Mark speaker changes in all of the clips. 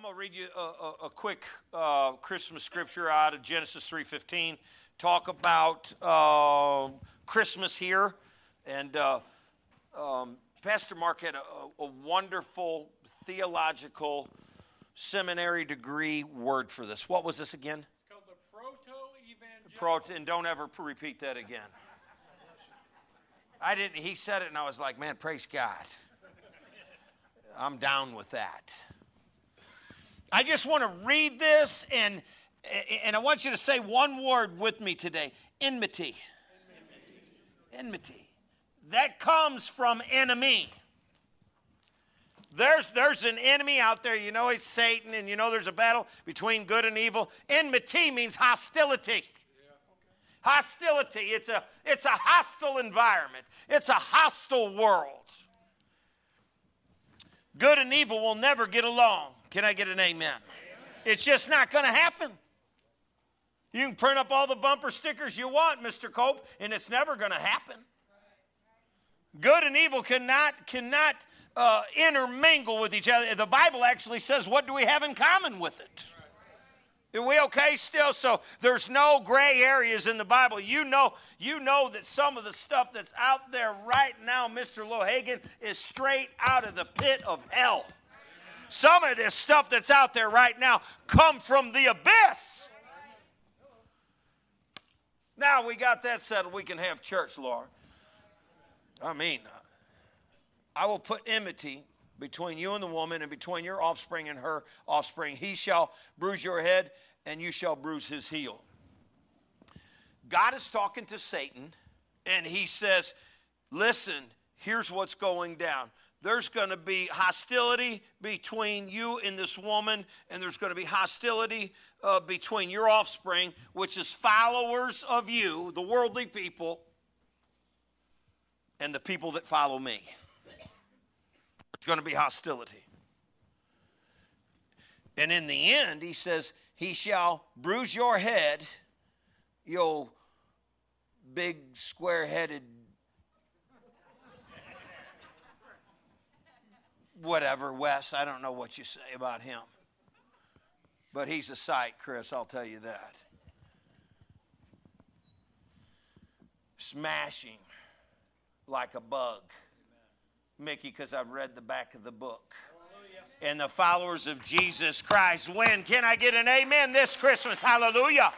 Speaker 1: I'm going to read you a, a, a quick uh, Christmas scripture out of Genesis 3.15. Talk about uh, Christmas here. And uh, um, Pastor Mark had a, a, wonderful theological seminary degree word for this. What was this again?
Speaker 2: It's called the proto-evangelical.
Speaker 1: Proto, and don't ever repeat that again. I didn't. He said it, and I was like, "Man, praise God." I'm down with that. I just want to read this and and I want you to say one word with me today enmity. Enmity. That comes from enemy. There's, there's an enemy out there. You know it's Satan, and you know there's a battle between good and evil. Enmity means hostility. Hostility. It's a, it's a hostile environment, it's a hostile world. Good and evil will never get along. Can I get an amen? amen. It's just not going to happen. You can print up all the bumper stickers you want, Mr. Cope, and it's never going to happen. Good and evil cannot cannot uh, intermingle with each other. The Bible actually says, "What do we have in common with it?" Are we okay still? So there's no gray areas in the Bible. You know, you know that some of the stuff that's out there right now, Mr. Lohagan, is straight out of the pit of hell. Some of this stuff that's out there right now come from the abyss. Now we got that settled. We can have church, Lord. I mean, I will put enmity between you and the woman, and between your offspring and her offspring. He shall bruise your head, and you shall bruise his heel. God is talking to Satan, and he says, Listen, here's what's going down there's going to be hostility between you and this woman, and there's going to be hostility uh, between your offspring, which is followers of you, the worldly people, and the people that follow me. There's going to be hostility. And in the end, he says, He shall bruise your head, you big square headed whatever, Wes, I don't know what you say about him. But he's a sight, Chris, I'll tell you that. Smashing like a bug. Mickey, because I've read the back of the book. And the followers of Jesus Christ when Can I get an amen this Christmas? Hallelujah.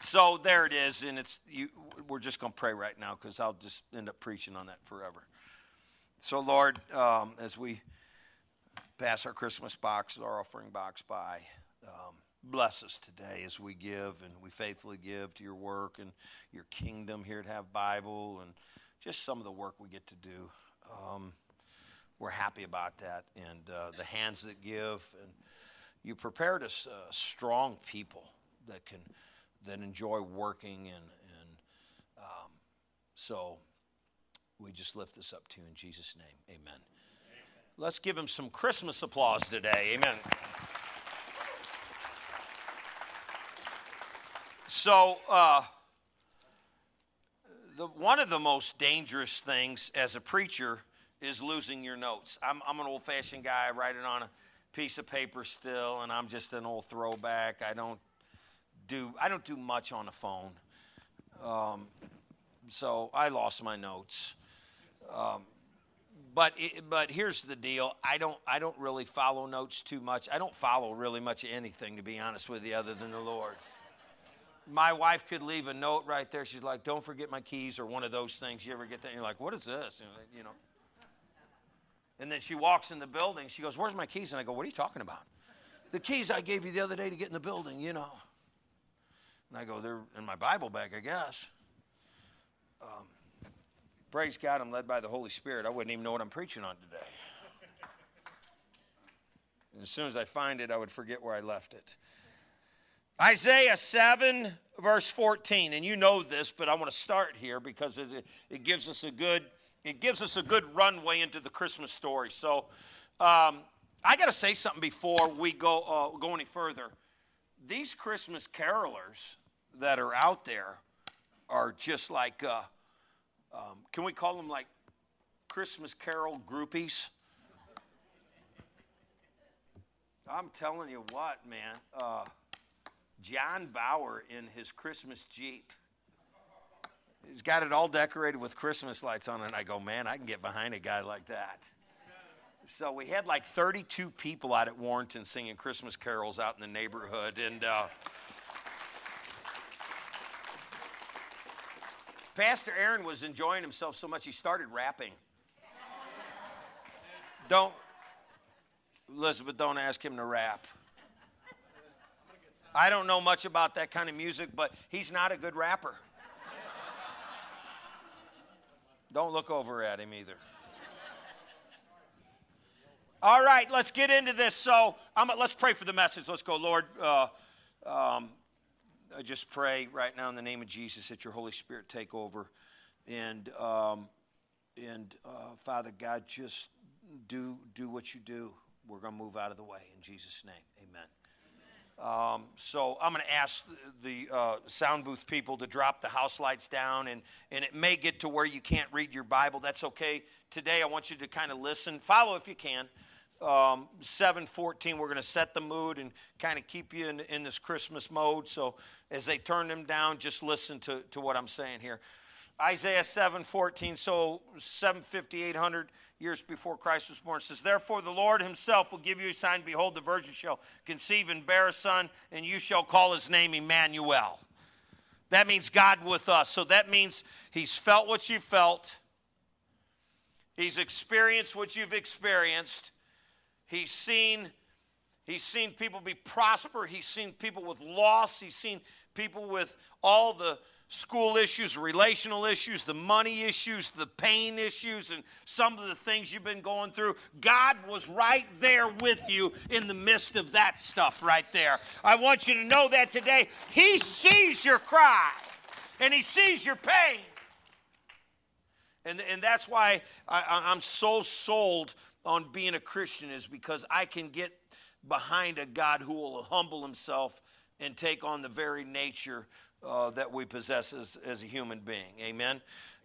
Speaker 1: So there it is, and it's you, we're just going to pray right now because I'll just end up preaching on that forever. So Lord, um, as we pass our Christmas box, our offering box by, um, bless us today as we give and we faithfully give to your work and your kingdom here at Have Bible and just some of the work we get to do. Um, we're happy about that, and uh, the hands that give, and you prepared us uh, strong people that can that enjoy working and, so we just lift this up to you in Jesus' name. Amen. Amen. Let's give him some Christmas applause today. Amen. So, uh, the, one of the most dangerous things as a preacher is losing your notes. I'm, I'm an old fashioned guy. I write it on a piece of paper still, and I'm just an old throwback. I don't do I don't do much on the phone. Um, so I lost my notes. Um, but it, but here's the deal. I don't I don't really follow notes too much. I don't follow really much of anything to be honest with you, other than the Lord. My wife could leave a note right there. She's like, "Don't forget my keys," or one of those things. You ever get that? And you're like, "What is this?" You know. And then she walks in the building. She goes, "Where's my keys?" And I go, "What are you talking about?" The keys I gave you the other day to get in the building. You know. And I go, they're in my Bible bag, I guess. Um, praise God, I'm led by the Holy Spirit. I wouldn't even know what I'm preaching on today. And as soon as I find it, I would forget where I left it. Isaiah 7, verse 14. And you know this, but I want to start here because it, it gives us a good it gives us a good runway into the Christmas story. So um, I got to say something before we go uh, go any further these Christmas carolers that are out there are just like, uh, um, can we call them like Christmas carol groupies? I'm telling you what, man. Uh, John Bauer in his Christmas Jeep. He's got it all decorated with Christmas lights on. And I go, man, I can get behind a guy like that. So we had like 32 people out at Warrenton singing Christmas carols out in the neighborhood. And uh, Pastor Aaron was enjoying himself so much he started rapping. Don't, Elizabeth, don't ask him to rap. I don't know much about that kind of music, but he's not a good rapper. Don't look over at him either. All right, let's get into this. So, let's pray for the message. Let's go, Lord. Uh, um, I just pray right now in the name of Jesus that your Holy Spirit take over, and um, and uh, Father God, just do do what you do. We're going to move out of the way in Jesus' name. Amen. Um, so I'm going to ask the uh, sound booth people to drop the house lights down, and, and it may get to where you can't read your Bible. That's okay. Today, I want you to kind of listen, follow if you can. Um, 714, we're going to set the mood and kind of keep you in, in this Christmas mode. So as they turn them down, just listen to, to what I'm saying here. Isaiah 7:14, so 750, 800 years before Christ was born, says, Therefore the Lord himself will give you a sign. Behold, the virgin shall conceive and bear a son, and you shall call his name Emmanuel. That means God with us. So that means he's felt what you felt, he's experienced what you've experienced, he's seen. He's seen people be prosper. He's seen people with loss. He's seen people with all the school issues, relational issues, the money issues, the pain issues, and some of the things you've been going through. God was right there with you in the midst of that stuff right there. I want you to know that today. He sees your cry and He sees your pain. And, and that's why I, I'm so sold on being a Christian, is because I can get behind a God who will humble Himself and take on the very nature uh, that we possess as, as a human being. Amen.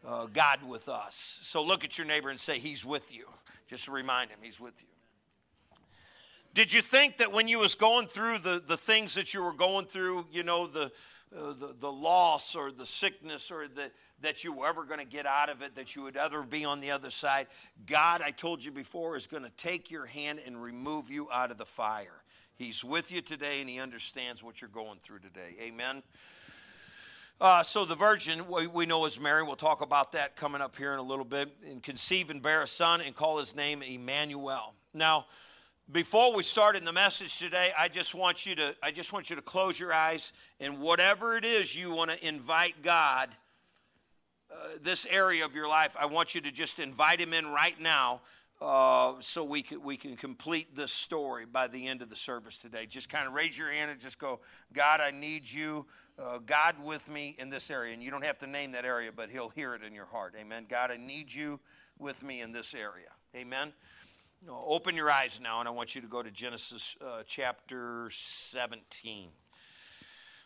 Speaker 1: Uh, God with us. So look at your neighbor and say, He's with you. Just remind him, He's with you. Did you think that when you was going through the, the things that you were going through, you know, the, uh, the, the loss or the sickness or the, that you were ever going to get out of it, that you would ever be on the other side? God, I told you before, is going to take your hand and remove you out of the fire. He's with you today and He understands what you're going through today. Amen. Uh, so the virgin we, we, know is Mary. We'll talk about that coming up here in a little bit. And conceive and bear a son and call his name Emmanuel. Now, before we start in the message today, I just want you to I just want you to close your eyes and whatever it is you want to invite God. Uh, this area of your life, I want you to just invite him in right now uh, so we can, we can complete this story by the end of the service today. Just kind of raise your hand and just go, God, I need you. Uh, God with me in this area. And you don't have to name that area, but He'll hear it in your heart. Amen. God, I need you with me in this area. Amen. open your eyes now, and I want you to go to Genesis uh, chapter 17.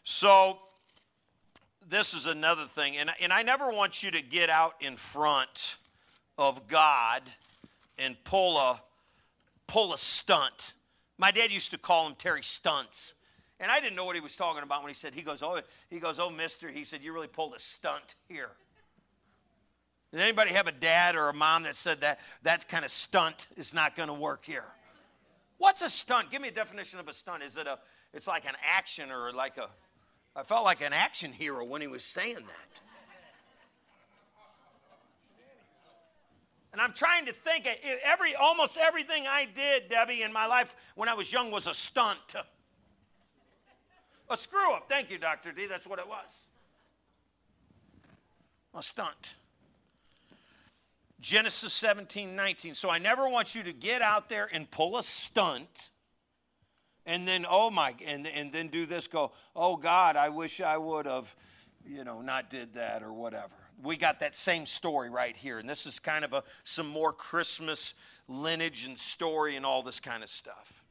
Speaker 1: So, this is another thing, and, and I never want you to get out in front of God and pull a pull a stunt. My dad used to call him Terry stunts. And I didn't know what he was talking about when he said, he goes, oh, he goes, oh, mister, he said, you really pulled a stunt here. Did anybody have a dad or a mom that said that that kind of stunt is not going to work here? What's a stunt? Give me a definition of a stunt. Is it a, it's like an action or like a, I felt like an action hero when he was saying that. And I'm trying to think, every, almost everything I did, Debbie, in my life when I was young was a stunt. A screw up. Thank you, Dr. D. That's what it was. A stunt. Genesis 17, 19. So I never want you to get out there and pull a stunt and then, oh my, and, and then do this, go, oh God, I wish I would have, you know, not did that or whatever we got that same story right here. And this is kind of a, some more Christmas lineage and story and all this kind of stuff.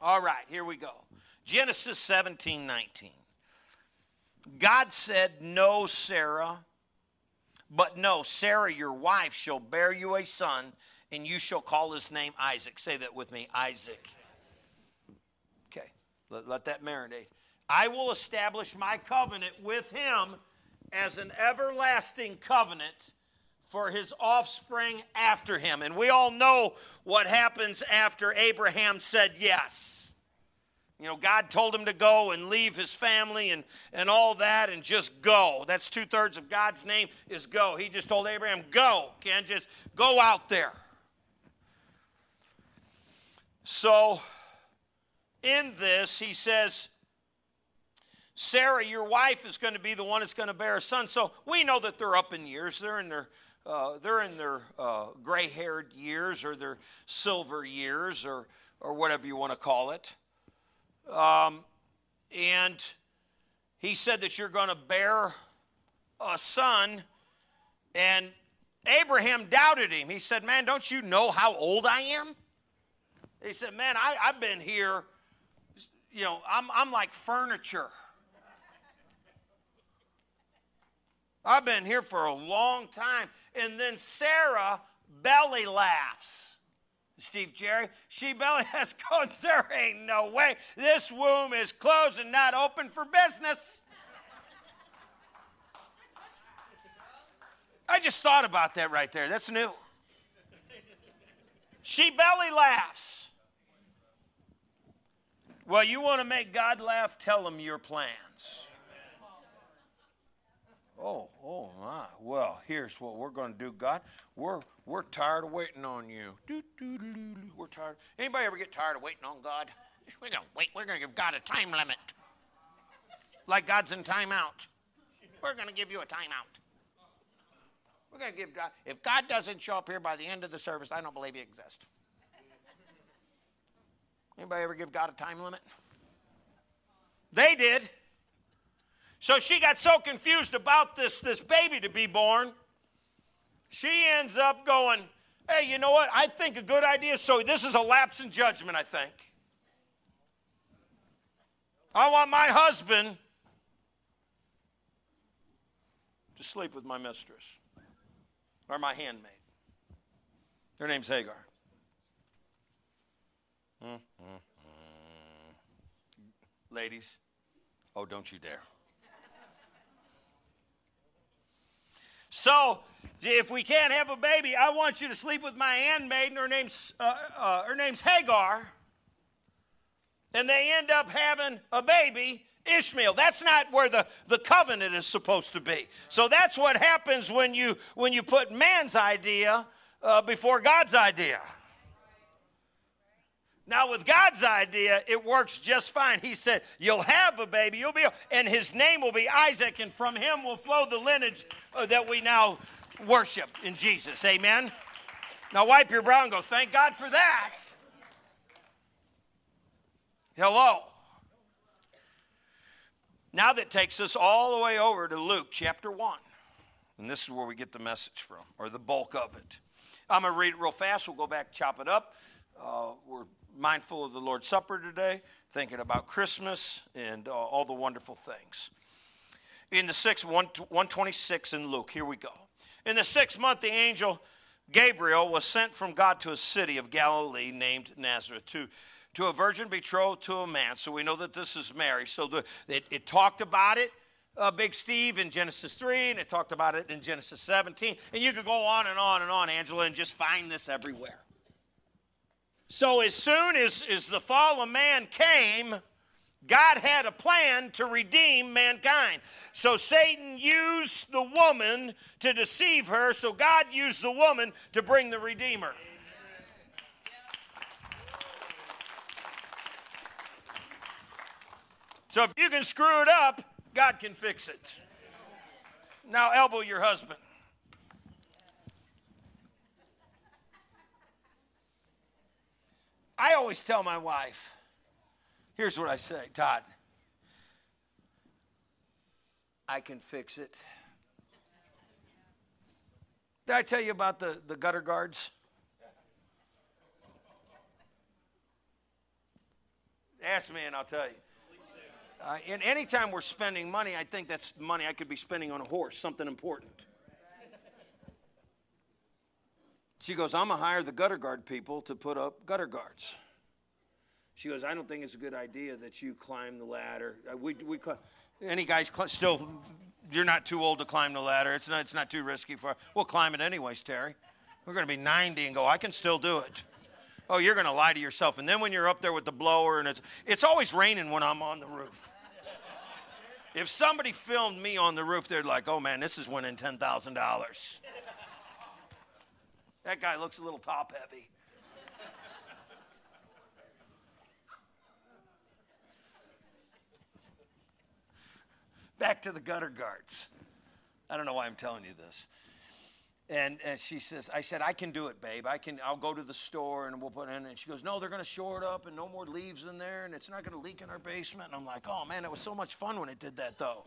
Speaker 1: All right, here we go. Genesis 17 19. God said, No, Sarah, but no, Sarah, your wife, shall bear you a son, and you shall call his name Isaac. Say that with me Isaac. Let, let that marinate. I will establish my covenant with him as an everlasting covenant for his offspring after him. And we all know what happens after Abraham said yes. You know, God told him to go and leave his family and, and all that and just go. That's two thirds of God's name is go. He just told Abraham, go. Can't just go out there. So, in this, he says, Sarah, your wife, is going to be the one that's going to bear a son. So we know that they're up in years. They're in their uh, they're in their uh, gray-haired years or their silver years or or whatever you want to call it. Um, and he said that you're going to bear a son. And Abraham doubted him. He said, "Man, don't you know how old I am?" He said, "Man, I, I've been here." You know, I'm, I'm like furniture. I've been here for a long time. And then Sarah belly laughs. Steve Jerry, she belly has going, there ain't no way. This womb is closed and not open for business. I just thought about that right there. That's new. She belly laughs. Well, you want to make God laugh? Tell him your plans. Oh, oh my. Well, here's what we're going to do, God. We're we're tired of waiting on you. We're tired. Anybody ever get tired of waiting on God? We're going to wait. We're going to give God a time limit. Like God's in timeout. We're going to give you a timeout. We're going to give God. If God doesn't show up here by the end of the service, I don't believe He exists. Anybody ever give God a time limit? They did. So she got so confused about this, this baby to be born, she ends up going, Hey, you know what? I think a good idea. So this is a lapse in judgment, I think. I want my husband to sleep with my mistress or my handmaid. Her name's Hagar. Mm-hmm. Ladies, oh, don't you dare. So, if we can't have a baby, I want you to sleep with my handmaiden. Her name's, uh, uh, her name's Hagar. And they end up having a baby, Ishmael. That's not where the, the covenant is supposed to be. So that's what happens when you, when you put man's idea uh, before God's idea. Now, with God's idea, it works just fine. He said, You'll have a baby, you'll be, and his name will be Isaac, and from him will flow the lineage uh, that we now worship in Jesus. Amen. Now, wipe your brow and go, Thank God for that. Hello. Now, that takes us all the way over to Luke chapter 1. And this is where we get the message from, or the bulk of it. I'm going to read it real fast. We'll go back, chop it up. Uh, we're mindful of the Lord's Supper today, thinking about Christmas and uh, all the wonderful things. In the sixth, 126 in Luke, here we go. In the sixth month, the angel Gabriel was sent from God to a city of Galilee named Nazareth to, to a virgin betrothed to a man. So we know that this is Mary. So the, it, it talked about it uh, Big Steve in Genesis 3, and it talked about it in Genesis 17. And you could go on and on and on, Angela, and just find this everywhere. So, as soon as, as the fall of man came, God had a plan to redeem mankind. So Satan used the woman to deceive her, so God used the woman to bring the Redeemer. So if you can screw it up, God can fix it. Now elbow your husband. I always tell my wife, here's what I say Todd, I can fix it. Did I tell you about the, the gutter guards? Ask me and I'll tell you. Uh, and anytime we're spending money, I think that's money I could be spending on a horse, something important. She goes, I'm going to hire the gutter guard people to put up gutter guards. She goes, I don't think it's a good idea that you climb the ladder. Uh, we, we climb. Any guys cl- still, you're not too old to climb the ladder. It's not, it's not too risky for, we'll climb it anyways, Terry. We're going to be 90 and go, I can still do it. Oh, you're going to lie to yourself. And then when you're up there with the blower and it's, it's always raining when I'm on the roof. If somebody filmed me on the roof, they're like, oh man, this is winning $10,000. That guy looks a little top heavy. Back to the gutter guards. I don't know why I'm telling you this. And, and she says, I said, I can do it, babe. I can, I'll go to the store and we'll put in. And she goes, No, they're going to shore it up and no more leaves in there and it's not going to leak in our basement. And I'm like, Oh man, it was so much fun when it did that though.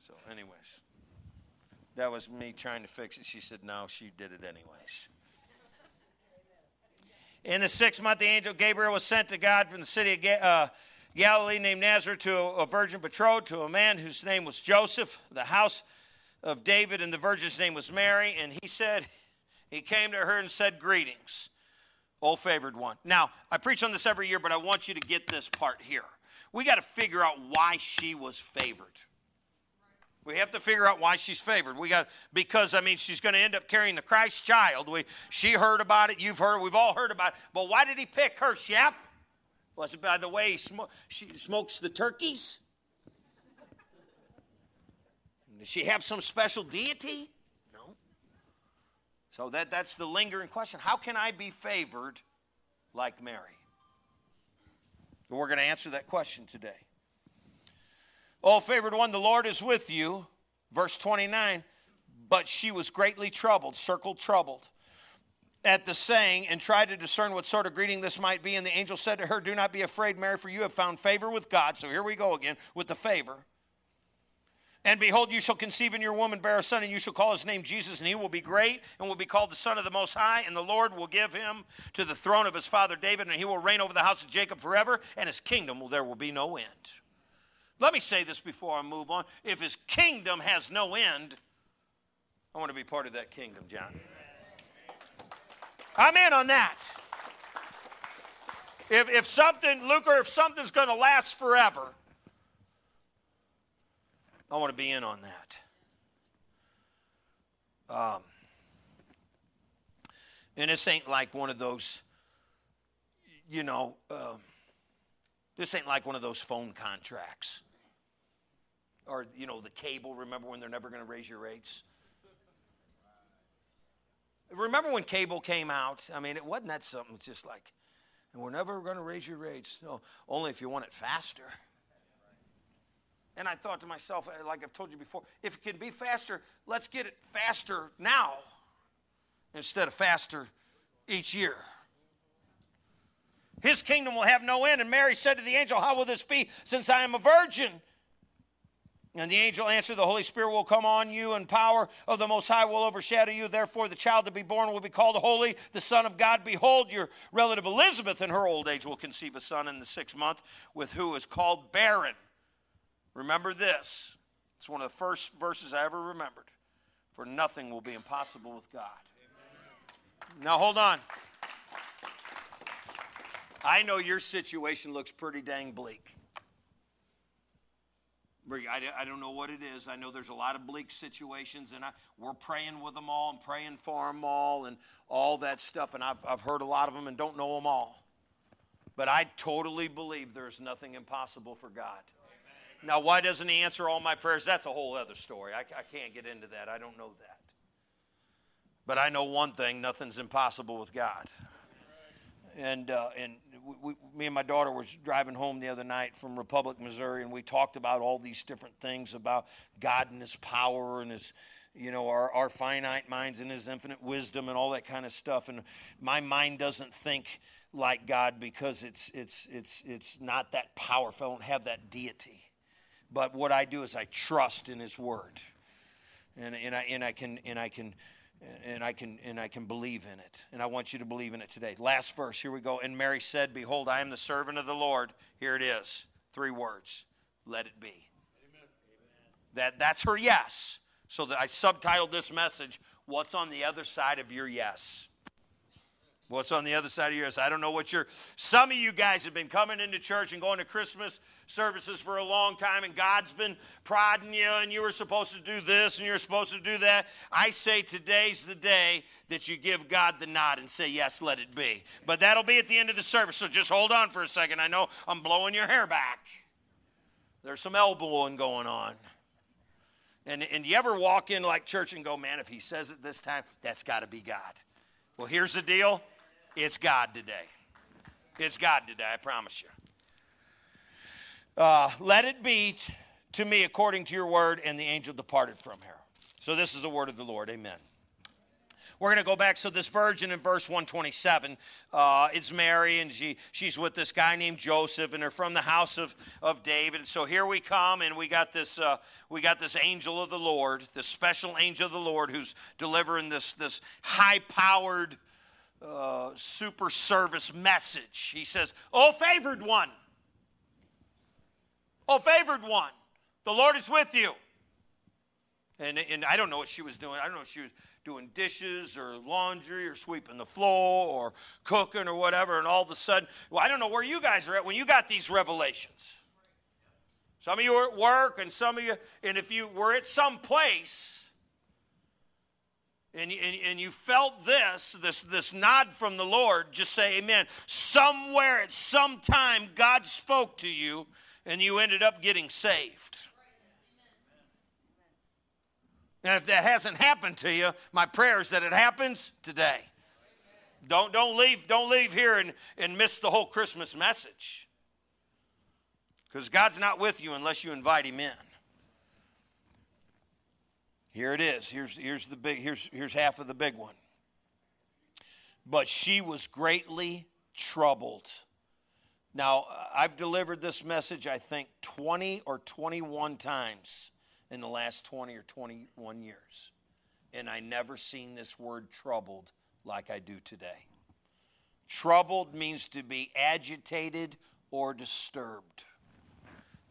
Speaker 1: so, anyways, that was me trying to fix it. She said, No, she did it anyways. In the sixth month, the angel Gabriel was sent to God from the city of uh, Galilee named Nazareth to a virgin betrothed to a man whose name was Joseph, the house of David, and the virgin's name was Mary. And he said, He came to her and said, Greetings, O favored one. Now, I preach on this every year, but I want you to get this part here. We got to figure out why she was favored. We have to figure out why she's favored. We got because I mean she's going to end up carrying the Christ child. We she heard about it. You've heard. We've all heard about it. But why did he pick her, chef? Was it by the way he sm- she smokes the turkeys? Does she have some special deity? No. So that, that's the lingering question. How can I be favored like Mary? we're going to answer that question today. Oh, favored one, the Lord is with you. Verse 29. But she was greatly troubled, circled troubled at the saying and tried to discern what sort of greeting this might be. And the angel said to her, Do not be afraid, Mary, for you have found favor with God. So here we go again with the favor. And behold, you shall conceive in your woman, bear a son, and you shall call his name Jesus, and he will be great, and will be called the Son of the Most High. And the Lord will give him to the throne of his father David, and he will reign over the house of Jacob forever, and his kingdom will, there will be no end. Let me say this before I move on. If his kingdom has no end, I want to be part of that kingdom, John. I'm in on that. If, if something, Luke, or if something's going to last forever, I want to be in on that. Um, and this ain't like one of those, you know, uh, this ain't like one of those phone contracts. Or, you know, the cable, remember when they're never going to raise your rates? Remember when cable came out? I mean, it wasn't that something. It's just like, and we're never going to raise your rates. No, only if you want it faster. And I thought to myself, uh, like I've told you before, if it can be faster, let's get it faster now instead of faster each year. His kingdom will have no end. And Mary said to the angel, How will this be since I am a virgin? And the angel answered, The Holy Spirit will come on you, and power of the Most High will overshadow you. Therefore, the child to be born will be called holy, the Son of God. Behold, your relative Elizabeth in her old age will conceive a son in the sixth month, with who is called barren. Remember this. It's one of the first verses I ever remembered. For nothing will be impossible with God. Amen. Now, hold on. I know your situation looks pretty dang bleak. I, don't know what it is. I know there's a lot of bleak situations, and I, we're praying with them all and praying for them all and all that stuff. And I've, I've heard a lot of them and don't know them all. But I totally believe there's nothing impossible for God. Now, why doesn't He answer all my prayers? That's a whole other story. I, I can't get into that. I don't know that. But I know one thing nothing's impossible with God. And, uh, and we, me and my daughter was driving home the other night from Republic, Missouri, and we talked about all these different things about God and His power and His, you know, our, our finite minds and His infinite wisdom and all that kind of stuff. And my mind doesn't think like God because it's it's it's it's not that powerful. I don't have that deity. But what I do is I trust in His Word, and and I and I can and I can and I can and I can believe in it. And I want you to believe in it today. Last verse, here we go. And Mary said, Behold, I am the servant of the Lord. Here it is. Three words. Let it be. Amen. That that's her yes. So that I subtitled this message, What's on the other side of your yes? What's on the other side of your yes? I don't know what you're. Some of you guys have been coming into church and going to Christmas services for a long time, and God's been prodding you, and you were supposed to do this and you're supposed to do that. I say today's the day that you give God the nod and say, Yes, let it be. But that'll be at the end of the service, so just hold on for a second. I know I'm blowing your hair back. There's some elbowing going on. And, and you ever walk in like church and go, Man, if he says it this time, that's got to be God. Well, here's the deal it's God today. It's God today, I promise you. Uh, let it be to me according to your word, and the angel departed from her. So this is the word of the Lord. Amen. We're going to go back. So this virgin in verse 127 uh, is Mary, and she, she's with this guy named Joseph, and they're from the house of, of David. So here we come, and we got this uh, we got this angel of the Lord, this special angel of the Lord, who's delivering this this high powered uh, super service message. He says, Oh, favored one. Oh, favored one. The Lord is with you. And, and I don't know what she was doing. I don't know if she was doing dishes or laundry or sweeping the floor or cooking or whatever. And all of a sudden, well, I don't know where you guys are at when you got these revelations. Some of you are at work, and some of you, and if you were at some place, and, and, and you felt this, this, this nod from the Lord, just say amen. Somewhere at some time, God spoke to you and you ended up getting saved. And if that hasn't happened to you, my prayer is that it happens today. Don't, don't, leave, don't leave here and, and miss the whole Christmas message. Because God's not with you unless you invite Him in. Here it is. Here's, here's, the big, here's, here's half of the big one. But she was greatly troubled. Now, uh, I've delivered this message, I think, 20 or 21 times in the last 20 or 21 years. And I never seen this word troubled like I do today. Troubled means to be agitated or disturbed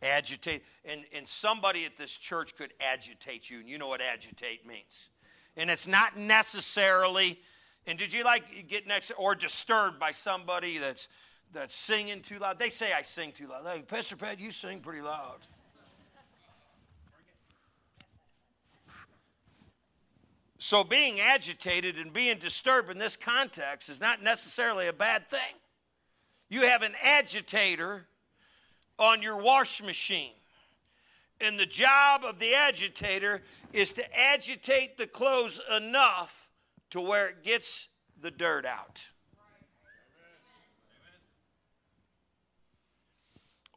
Speaker 1: agitate. And, and somebody at this church could agitate you, and you know what agitate means. And it's not necessarily, and did you like get next or disturbed by somebody that's that's singing too loud? They say I sing too loud. Like, Pastor Pat, you sing pretty loud. So being agitated and being disturbed in this context is not necessarily a bad thing. You have an agitator on your wash machine. And the job of the agitator is to agitate the clothes enough to where it gets the dirt out.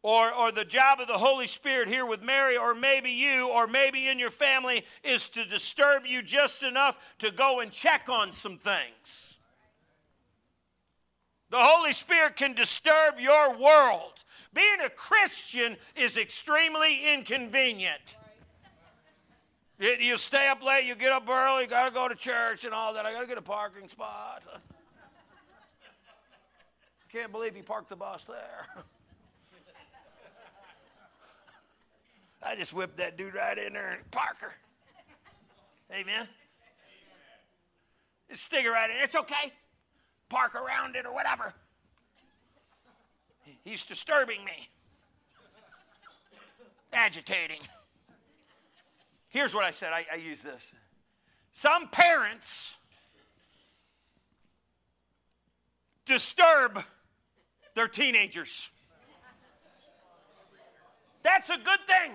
Speaker 1: Or, or the job of the Holy Spirit here with Mary, or maybe you, or maybe in your family, is to disturb you just enough to go and check on some things. The Holy Spirit can disturb your world. Being a Christian is extremely inconvenient. You stay up late, you get up early, you got to go to church and all that. I got to get a parking spot. Can't believe he parked the bus there. I just whipped that dude right in there Parker. Amen. Just stick it right in. It's okay. Park around it or whatever. He's disturbing me, agitating. Here's what I said I, I use this. Some parents disturb their teenagers. That's a good thing.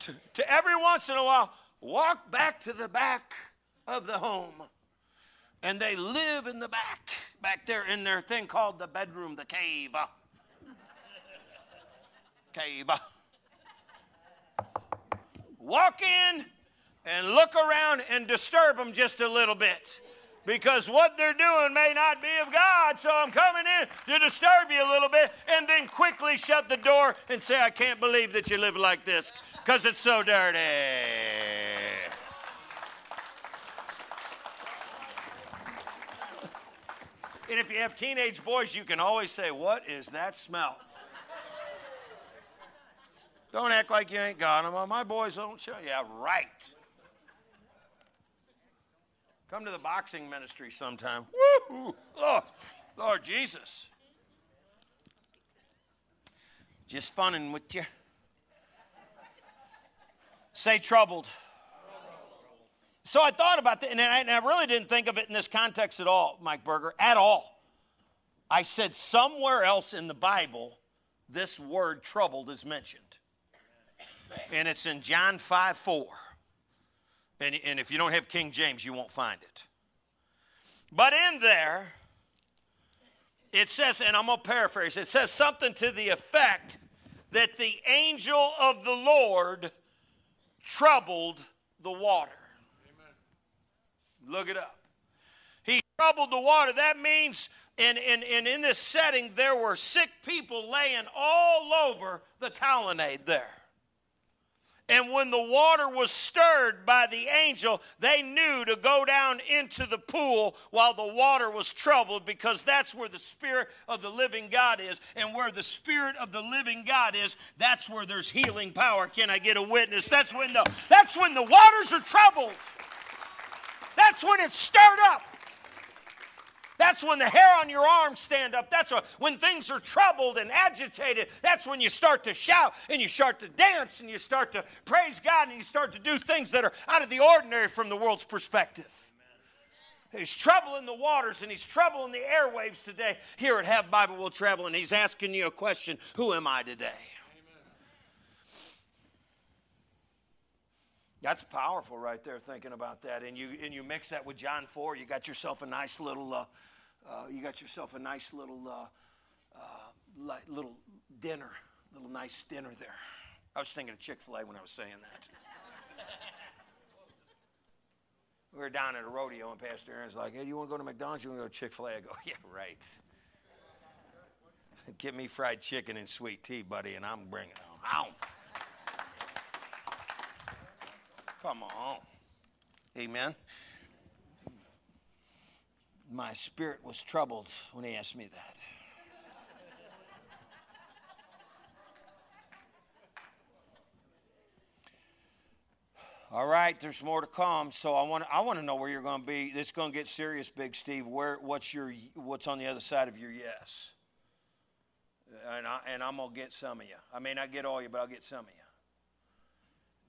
Speaker 1: To, to every once in a while, walk back to the back of the home and they live in the back, back there in their thing called the bedroom, the cave. Cave. Walk in and look around and disturb them just a little bit. Because what they're doing may not be of God, so I'm coming in to disturb you a little bit and then quickly shut the door and say, I can't believe that you live like this because it's so dirty. And if you have teenage boys, you can always say, What is that smell? don't act like you ain't got them. My boys don't show. Yeah, right. Come to the boxing ministry sometime. Woo! Oh, Lord Jesus. Just funning with you. Say troubled. So I thought about that, and I, and I really didn't think of it in this context at all, Mike Berger, at all. I said somewhere else in the Bible, this word troubled is mentioned. And it's in John 5 4. And, and if you don't have King James, you won't find it. But in there, it says, and I'm going to paraphrase, it says something to the effect that the angel of the Lord troubled the water. Amen. Look it up. He troubled the water. That means, and, and, and in this setting, there were sick people laying all over the colonnade there. And when the water was stirred by the angel, they knew to go down into the pool while the water was troubled because that's where the Spirit of the living God is. And where the Spirit of the living God is, that's where there's healing power. Can I get a witness? That's when the, that's when the waters are troubled. That's when it's stirred up. That's when the hair on your arms stand up. That's when things are troubled and agitated. That's when you start to shout and you start to dance and you start to praise God and you start to do things that are out of the ordinary from the world's perspective. He's troubling the waters and he's troubling the airwaves today. Here at Have Bible Will Travel, and he's asking you a question Who am I today? That's powerful right there, thinking about that. And you and you mix that with John four, you got yourself a nice little, uh, uh, you got yourself a nice little, uh, uh little dinner, little nice dinner there. I was thinking of Chick Fil A when I was saying that. we were down at a rodeo, and Pastor Aaron's like, "Hey, you want to go to McDonald's? You want to go to Chick Fil A?" I go, "Yeah, right." Get me fried chicken and sweet tea, buddy, and I'm bringing it home. Come on. Amen. My spirit was troubled when he asked me that. All right, there's more to come. So I want I want to know where you're going to be. It's going to get serious, Big Steve. Where what's your what's on the other side of your yes? And I and I'm gonna get some of you. I may not get all you, but I'll get some of you.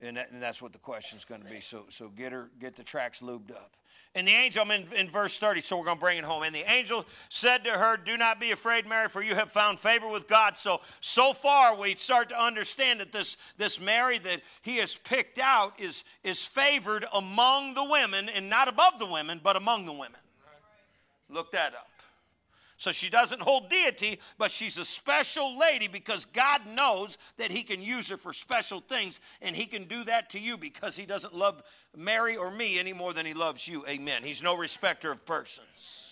Speaker 1: And, that, and that's what the question is going to be. So, so get her, get the tracks lubed up. And the angel, I'm in, in verse 30, so we're going to bring it home. And the angel said to her, Do not be afraid, Mary, for you have found favor with God. So, so far, we start to understand that this, this Mary that he has picked out is, is favored among the women, and not above the women, but among the women. Look that up. So she doesn't hold deity, but she's a special lady because God knows that He can use her for special things, and He can do that to you because He doesn't love Mary or me any more than He loves you. Amen. He's no respecter of persons.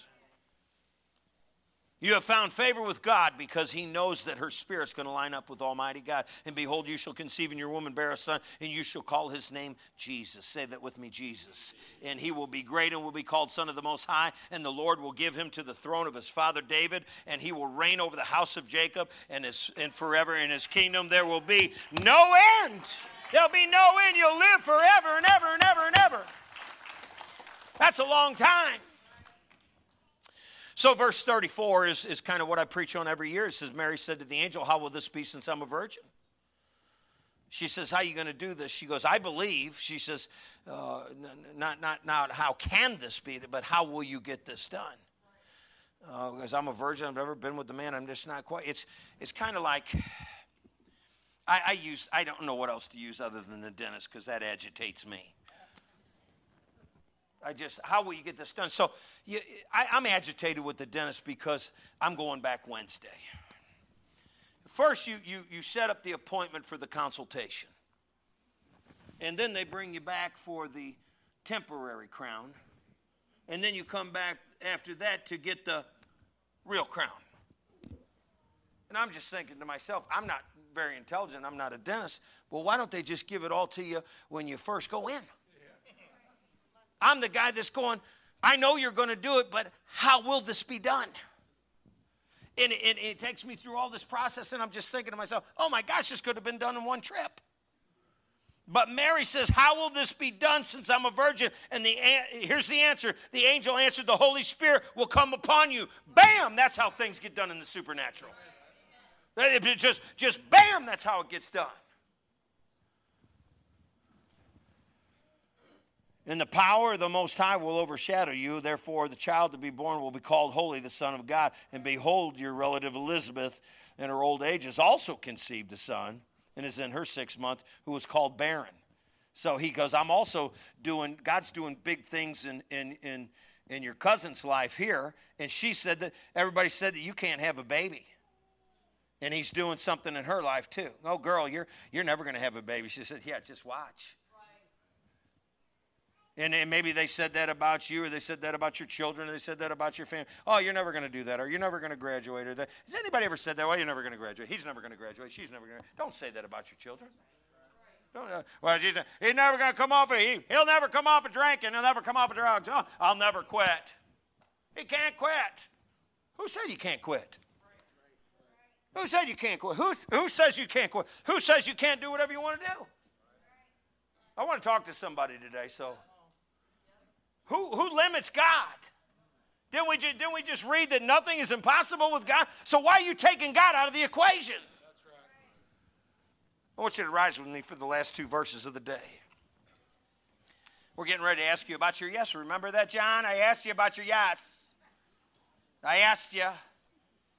Speaker 1: You have found favor with God because he knows that her spirit's going to line up with Almighty God. And behold, you shall conceive in your woman, bear a son, and you shall call his name Jesus. Say that with me, Jesus. And he will be great and will be called Son of the Most High. And the Lord will give him to the throne of his father David, and he will reign over the house of Jacob, and, his, and forever in his kingdom there will be no end. There'll be no end. You'll live forever and ever and ever and ever. That's a long time. So, verse 34 is, is kind of what I preach on every year. It says, Mary said to the angel, How will this be since I'm a virgin? She says, How are you going to do this? She goes, I believe. She says, uh, not, not, not how can this be, but how will you get this done? Uh, because I'm a virgin, I've never been with a man, I'm just not quite. It's, it's kind of like, I, I use, I don't know what else to use other than the dentist because that agitates me. I just, how will you get this done? So you, I, I'm agitated with the dentist because I'm going back Wednesday. First, you, you, you set up the appointment for the consultation. And then they bring you back for the temporary crown. And then you come back after that to get the real crown. And I'm just thinking to myself, I'm not very intelligent, I'm not a dentist. Well, why don't they just give it all to you when you first go in? I'm the guy that's going, I know you're going to do it, but how will this be done? And it, it, it, takes me through all this process, and I'm just thinking to myself, oh my gosh, this could have been done in one trip. But Mary says, How will this be done since I'm a virgin? And the, here's the answer the angel answered, The Holy Spirit will come upon you. Bam! That's how things get done in the supernatural. Just, just bam, that's how it gets done. And the power of the Most High will overshadow you. Therefore, the child to be born will be called Holy, the Son of God. And behold, your relative Elizabeth, in her old age, has also conceived a son and is in her sixth month, who was called barren. So he goes, I'm also doing, God's doing big things in, in, in, in your cousin's life here. And she said that, everybody said that you can't have a baby. And he's doing something in her life too. Oh, girl, you're, you're never going to have a baby. She said, Yeah, just watch. And, maybe they said that about you, or they said that about your children, or they said that about your family. Oh, you're never going to do that, or you're never going to graduate, or that. Has anybody ever said that? Well, you're never going to graduate. He's never going to graduate. She's never going to. Don't say that about your children. Don't, uh, well, he's, he's never going to come off. Of, he, he'll never come off of drinking. He'll never come off of drugs. Oh, I'll never quit. He can't quit. Who said you can't quit? Who said you can't quit? Who, who says you can't quit? Who says you can't do whatever you want to do? I want to talk to somebody today, so. Who, who limits God? Didn't we, didn't we just read that nothing is impossible with God? So why are you taking God out of the equation? Right. I want you to rise with me for the last two verses of the day. We're getting ready to ask you about your yes. Remember that, John? I asked you about your yes. I asked you.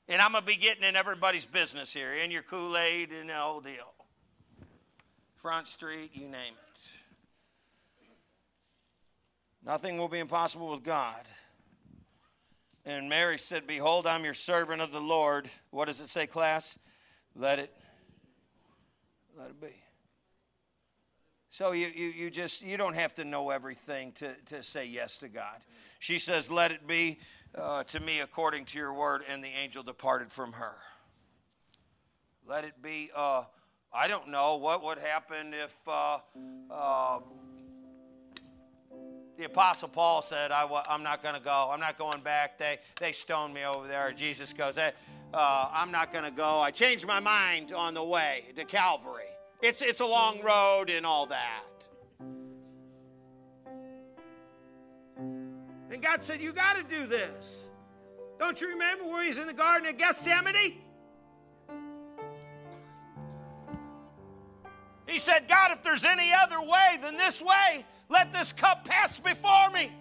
Speaker 1: And I'm going to be getting in everybody's business here, in your Kool Aid and the whole deal. Front Street, you name it. Nothing will be impossible with God. And Mary said, Behold, I'm your servant of the Lord. What does it say, class? Let it, let it be. So you, you, you just you don't have to know everything to, to say yes to God. She says, Let it be uh, to me according to your word, and the angel departed from her. Let it be, uh, I don't know what would happen if uh, uh the Apostle Paul said, I, am not going to go. I'm not going back. They, they stoned me over there. Jesus goes, hey, uh, I'm not going to go. I changed my mind on the way to Calvary. It's, it's a long road and all that. And God said, You got to do this. Don't you remember where he's in the Garden of Gethsemane? He said, God, if there's any other way than this way, let this cup pass before me.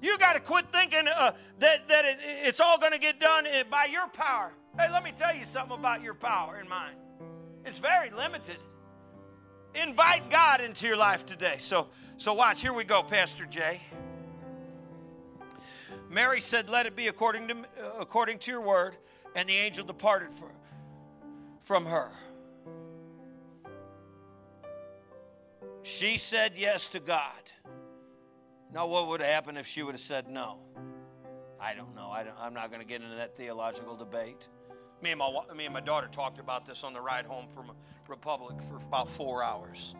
Speaker 1: You got to quit thinking uh, that, that it, it's all going to get done uh, by your power. Hey, let me tell you something about your power and mine. It's very limited. Invite God into your life today. So, so watch. Here we go, Pastor Jay. Mary said, "Let it be according to uh, according to your word," and the angel departed for, from her. She said yes to God. Now, what would have happened if she would have said no? I don't know. I am not going to get into that theological debate. Me and, my, me and my daughter talked about this on the ride home from Republic for about four hours.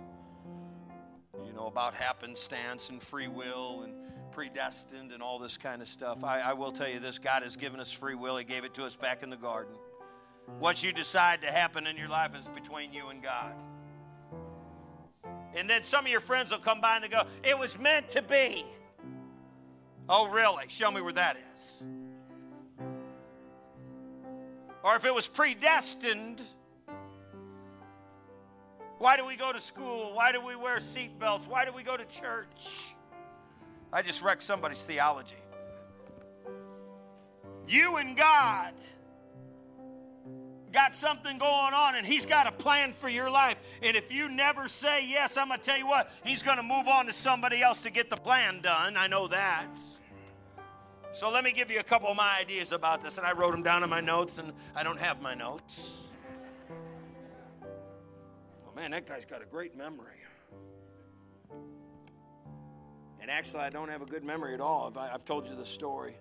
Speaker 1: You know, about happenstance and free will and predestined and all this kind of stuff. I, I will tell you this God has given us free will, He gave it to us back in the garden. What you decide to happen in your life is between you and God. And then some of your friends will come by and they go, It was meant to be. Oh, really? Show me where that is. Or if it was predestined, why do we go to school? Why do we wear seatbelts? Why do we go to church? I just wrecked somebody's theology. You and God got something going on and He's got a plan for your life. And if you never say yes, I'm going to tell you what, He's going to move on to somebody else to get the plan done. I know that. So let me give you a couple of my ideas about this. And I wrote them down in my notes, and I don't have my notes. Oh, man, that guy's got a great memory. And actually, I don't have a good memory at all. I've, told you the story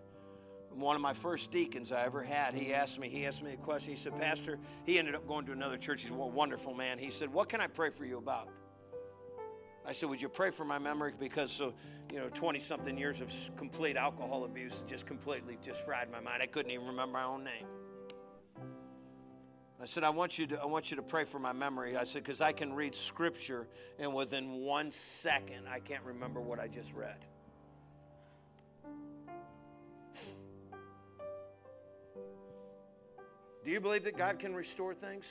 Speaker 1: one of my first deacons I ever had, he asked me, he asked me a question. He said, Pastor, he ended up going to another church. He's a wonderful man. He said, What can I pray for you about? I said, Would you pray for my memory? Because so, you know, 20 something years of complete alcohol abuse just completely just fried my mind. I couldn't even remember my own name. I said, I want you to, I want you to pray for my memory. I said, because I can read scripture and within one second, I can't remember what I just read. Do you believe that God can restore things?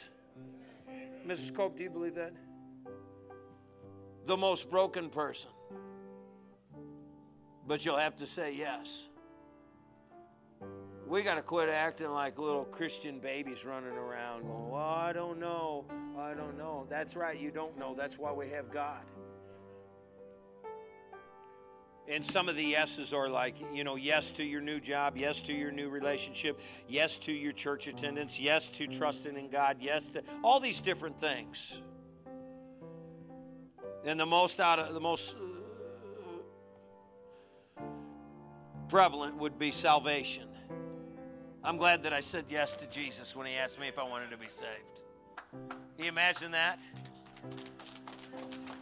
Speaker 1: Mrs. Cope, do you believe that? The most broken person. But you'll have to say yes. We got to quit acting like little Christian babies running around going, Well, I don't know. I don't know. That's right, you don't know. That's why we have God. And some of the yeses are like, you know, yes to your new job, yes to your new relationship, yes to your church attendance, yes to trusting in God, yes to all these different things. And the most out of the most uh, prevalent would be salvation. I'm glad that I said yes to Jesus when he asked me if I wanted to be saved. Can you imagine that?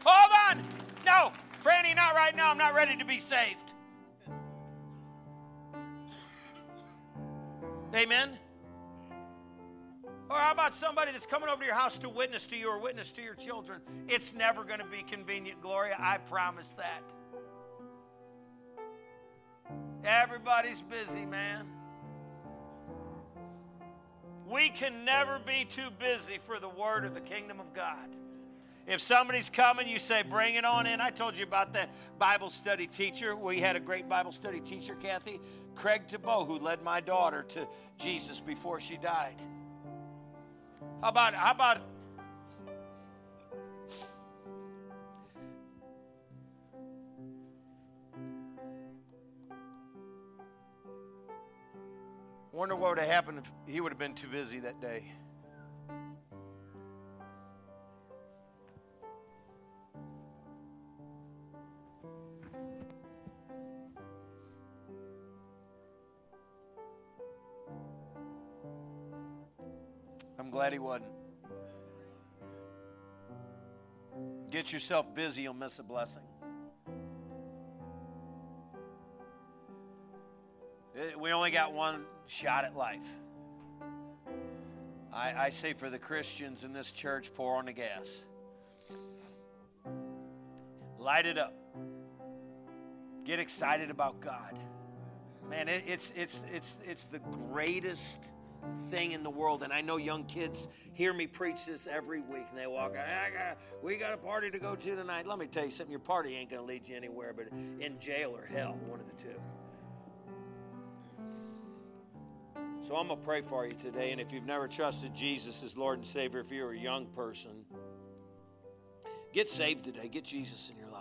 Speaker 1: Hold on! No! Franny, not right now. I'm not ready to be saved. Amen? Or how about somebody that's coming over to your house to witness to you or witness to your children? It's never going to be convenient, Gloria. I promise that. Everybody's busy, man. We can never be too busy for the word of the kingdom of God. If somebody's coming, you say, bring it on in. I told you about that Bible study teacher. We had a great Bible study teacher, Kathy, Craig Tabo, who led my daughter to Jesus before she died. How about, how about, wonder what would have happened if he would have been too busy that day. Glad he wasn't. Get yourself busy, you'll miss a blessing. Eh, we only got one shot at life. I, I say for the Christians in this church, pour on the gas. Light it up. Get excited about God. Man, it, it's, it's, it's, it's the greatest thing in the world. And I know young kids hear me preach this every week, and they walk out. I got, we got a party to go to tonight. Let me tell you something. Your party ain't to lead you anywhere, but in jail or hell, one of the two. So I'm going to pray for you today. And if you've never trusted Jesus as Lord and Savior, if you're a young person, get saved today. Get Jesus in your life.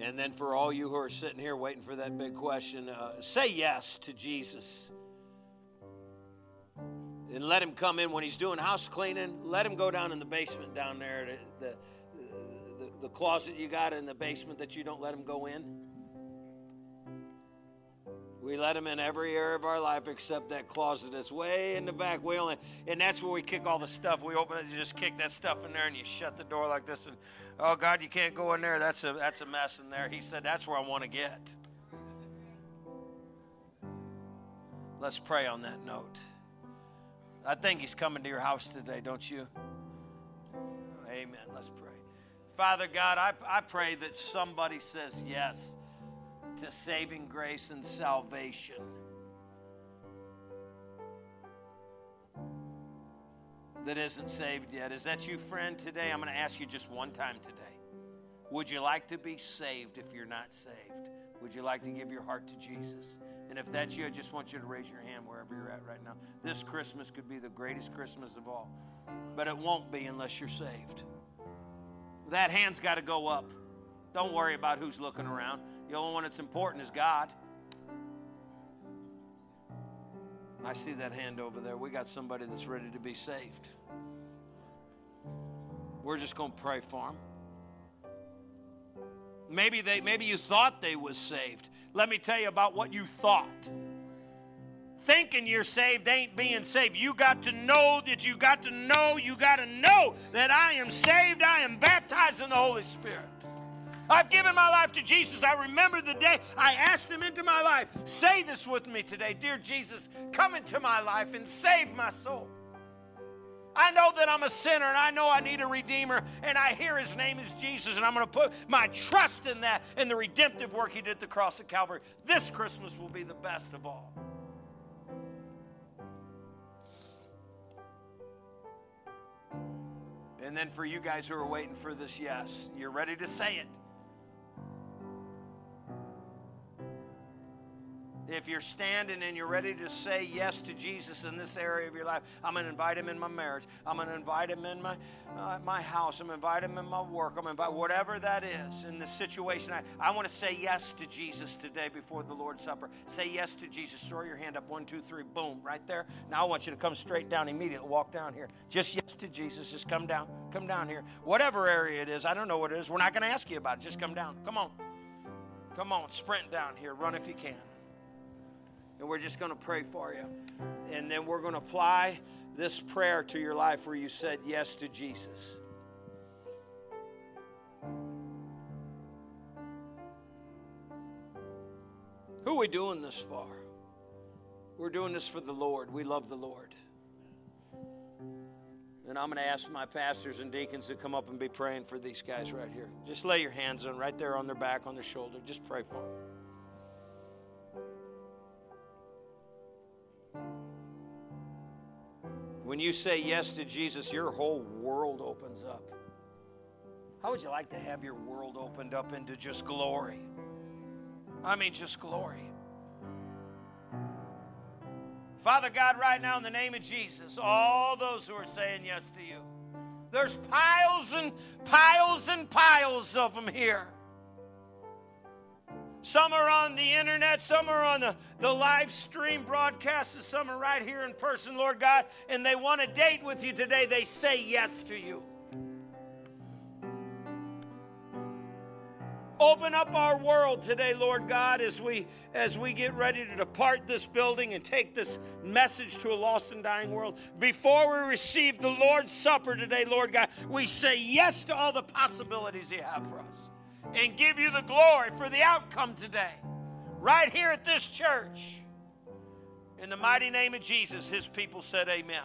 Speaker 1: And then for all you who are sitting here waiting for that big question, uh, say yes to Jesus. And let him come in when he's doing house cleaning. Let him go down in the basement down there, the, the, the, the closet you got in the basement that you don't let him go in. We let him in every area of our life except that closet that's way in the back. We only, and that's where we kick all the stuff. We open it, you just kick that stuff in there, and you shut the door like this. And oh God, you can't go in there. That's a that's a mess in there. He said that's where I want to get. Let's pray on that note. I think He's coming to your house today, don't you? Amen. Let's pray. Father God, I, I pray that somebody says yes to saving grace and salvation. That isn't saved yet. Is that you, friend, today? I'm going to ask you just one time today. Would you like to be saved if you're not saved? Would you like to give your heart to Jesus? And if that's you, I just want you to raise your hand wherever you're at right now. This Christmas could be the greatest Christmas of all, but it won't be unless you're saved. That hand's got to go up. Don't worry about who's looking around. The only one that's important is God. I see that hand over there. We got somebody that's ready to be saved. We're just going to pray for them. Maybe they maybe you thought they was saved. Let me tell you about what you thought. Thinking you're saved ain't being saved. You got to know that you got to know, you got to know that I am saved, I am baptized in the Holy Spirit. I've given my life to Jesus. I remember the day I asked Him into my life. Say this with me today Dear Jesus, come into my life and save my soul. I know that I'm a sinner and I know I need a Redeemer, and I hear His name is Jesus, and I'm going to put my trust in that and the redemptive work He did at the cross of Calvary. This Christmas will be the best of all. And then for you guys who are waiting for this yes, you're ready to say it. If you're standing and you're ready to say yes to Jesus in this area of your life, I'm going to invite him in my marriage. I'm going to invite him in my, uh, my house. I'm going to invite him in my work. I'm going to invite whatever that is in the situation. I, I want to say yes to Jesus today before the Lord's Supper. Say yes to Jesus. Throw your hand up. One, two, three. Boom. Right there. Now I want you to come straight down immediately. Walk down here. Just yes to Jesus. Just come down. Come down here. Whatever area it is. I don't know what it is. We're not going to ask you about it. Just come down. Come on. Come on. Sprint down here. Run if you can and we're just going to pray for you. And then we're going to apply this prayer to your life where you said yes to Jesus. Who are we doing this for? We're doing this for the Lord. We love the Lord. And I'm going to ask my pastors and deacons to come up and be praying for these guys right here. Just lay your hands on right there on their back, on their shoulder. Just pray for them. When you say yes to Jesus, your whole world opens up. How would you like to have your world opened up into just glory? I mean, just glory. Father God, right now, in the name of Jesus, all those who are saying yes to you, there's piles and piles and piles of them here. Some are on the internet, some are on the, the live stream broadcasts, some are right here in person, Lord God, and they want a date with you today. They say yes to you. Open up our world today, Lord God, as we as we get ready to depart this building and take this message to a lost and dying world. Before we receive the Lord's Supper today, Lord God, we say yes to all the possibilities you have for us and give you the glory for the outcome today, right here at this church. In the mighty name of Jesus, his people said, Amen.